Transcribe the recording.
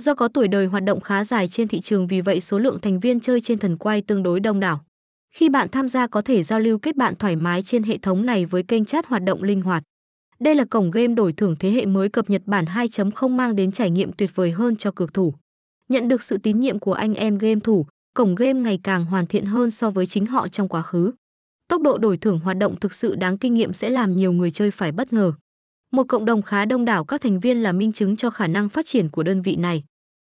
Do có tuổi đời hoạt động khá dài trên thị trường vì vậy số lượng thành viên chơi trên thần quay tương đối đông đảo. Khi bạn tham gia có thể giao lưu kết bạn thoải mái trên hệ thống này với kênh chat hoạt động linh hoạt. Đây là cổng game đổi thưởng thế hệ mới cập nhật bản 2.0 mang đến trải nghiệm tuyệt vời hơn cho cược thủ. Nhận được sự tín nhiệm của anh em game thủ, cổng game ngày càng hoàn thiện hơn so với chính họ trong quá khứ. Tốc độ đổi thưởng hoạt động thực sự đáng kinh nghiệm sẽ làm nhiều người chơi phải bất ngờ. Một cộng đồng khá đông đảo các thành viên là minh chứng cho khả năng phát triển của đơn vị này.